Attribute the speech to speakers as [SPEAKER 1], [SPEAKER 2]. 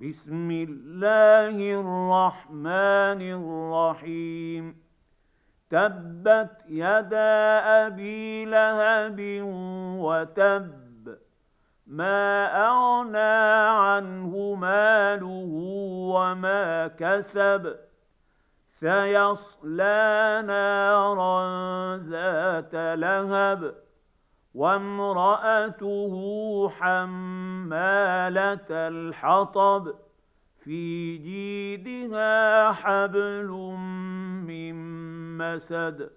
[SPEAKER 1] بسم الله الرحمن الرحيم. تبت يدا أبي لهب وتب. ما أغنى عنه ماله وما كسب. سيصلى نارا ذات لهب. وامرأته حماله الحطب في جيدها حبل من مسد.